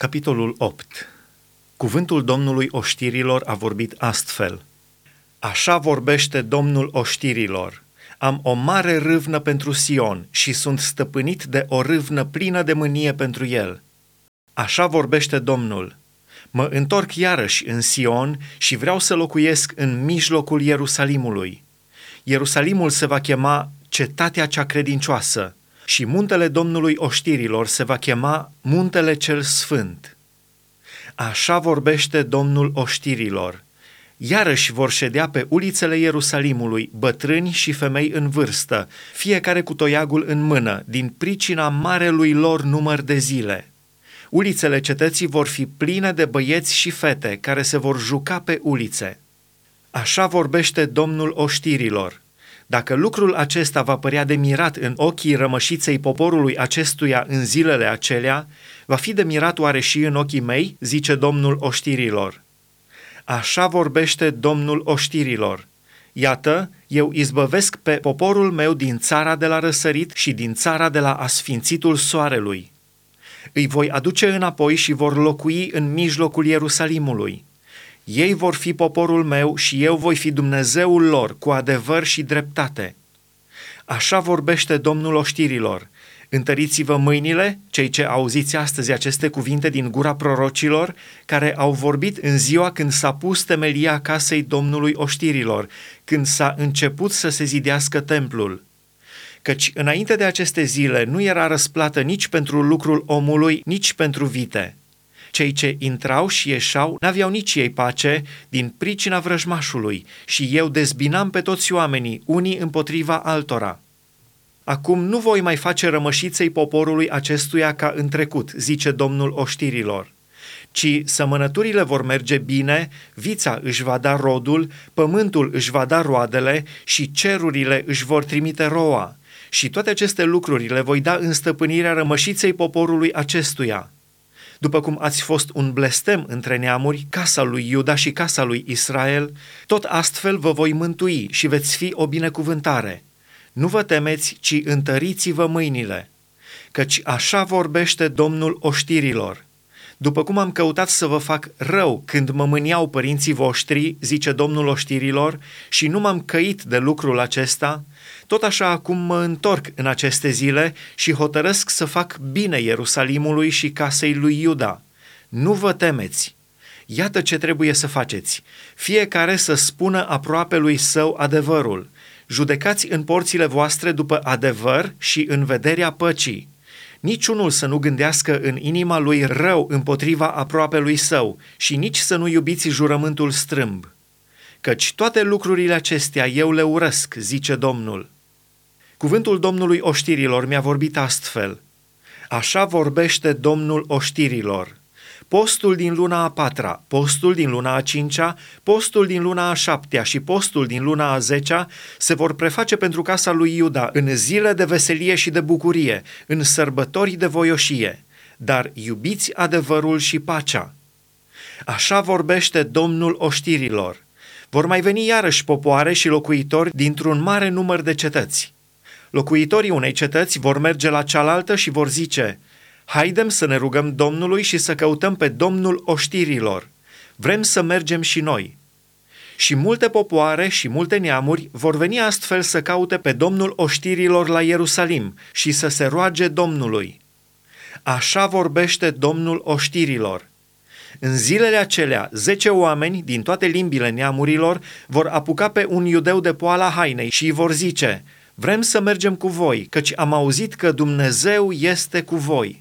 Capitolul 8 Cuvântul Domnului oștirilor a vorbit astfel. Așa vorbește Domnul oștirilor. Am o mare râvnă pentru Sion și sunt stăpânit de o râvnă plină de mânie pentru el. Așa vorbește Domnul. Mă întorc iarăși în Sion și vreau să locuiesc în mijlocul Ierusalimului. Ierusalimul se va chema cetatea cea credincioasă și muntele Domnului oștirilor se va chema muntele cel sfânt. Așa vorbește Domnul oștirilor. Iarăși vor ședea pe ulițele Ierusalimului bătrâni și femei în vârstă, fiecare cu toiagul în mână, din pricina marelui lor număr de zile. Ulițele cetății vor fi pline de băieți și fete care se vor juca pe ulițe. Așa vorbește Domnul oștirilor. Dacă lucrul acesta va părea de mirat în ochii rămășiței poporului acestuia în zilele acelea, va fi de mirat oare și în ochii mei, zice Domnul oștirilor. Așa vorbește Domnul oștirilor. Iată, eu izbăvesc pe poporul meu din țara de la răsărit și din țara de la asfințitul soarelui. Îi voi aduce înapoi și vor locui în mijlocul Ierusalimului ei vor fi poporul meu și eu voi fi Dumnezeul lor cu adevăr și dreptate. Așa vorbește Domnul oștirilor. Întăriți-vă mâinile, cei ce auziți astăzi aceste cuvinte din gura prorocilor, care au vorbit în ziua când s-a pus temelia casei Domnului oștirilor, când s-a început să se zidească templul. Căci înainte de aceste zile nu era răsplată nici pentru lucrul omului, nici pentru vite – cei ce intrau și ieșeau n-aveau nici ei pace din pricina vrăjmașului și eu dezbinam pe toți oamenii, unii împotriva altora. Acum nu voi mai face rămășiței poporului acestuia ca în trecut, zice Domnul oștirilor, ci sămănăturile vor merge bine, vița își va da rodul, pământul își va da roadele și cerurile își vor trimite roa. Și toate aceste lucruri le voi da în stăpânirea rămășiței poporului acestuia după cum ați fost un blestem între neamuri, casa lui Iuda și casa lui Israel, tot astfel vă voi mântui și veți fi o binecuvântare. Nu vă temeți, ci întăriți-vă mâinile, căci așa vorbește Domnul oștirilor – după cum am căutat să vă fac rău când mă mâniau părinții voștri, zice Domnul oștirilor, și nu m-am căit de lucrul acesta, tot așa acum mă întorc în aceste zile și hotărăsc să fac bine Ierusalimului și casei lui Iuda. Nu vă temeți! Iată ce trebuie să faceți. Fiecare să spună aproape lui său adevărul. Judecați în porțile voastre după adevăr și în vederea păcii niciunul să nu gândească în inima lui rău împotriva aproapelui său și nici să nu iubiți jurământul strâmb. Căci toate lucrurile acestea eu le urăsc, zice Domnul. Cuvântul Domnului oștirilor mi-a vorbit astfel. Așa vorbește Domnul oștirilor postul din luna a patra, postul din luna a cincea, postul din luna a șaptea și postul din luna a zecea se vor preface pentru casa lui Iuda în zile de veselie și de bucurie, în sărbători de voioșie, dar iubiți adevărul și pacea. Așa vorbește Domnul oștirilor. Vor mai veni iarăși popoare și locuitori dintr-un mare număr de cetăți. Locuitorii unei cetăți vor merge la cealaltă și vor zice – Haidem să ne rugăm Domnului și să căutăm pe Domnul oștirilor. Vrem să mergem și noi. Și multe popoare și multe neamuri vor veni astfel să caute pe Domnul oștirilor la Ierusalim și să se roage Domnului. Așa vorbește Domnul oștirilor. În zilele acelea, zece oameni din toate limbile neamurilor vor apuca pe un iudeu de poala hainei și îi vor zice, Vrem să mergem cu voi, căci am auzit că Dumnezeu este cu voi.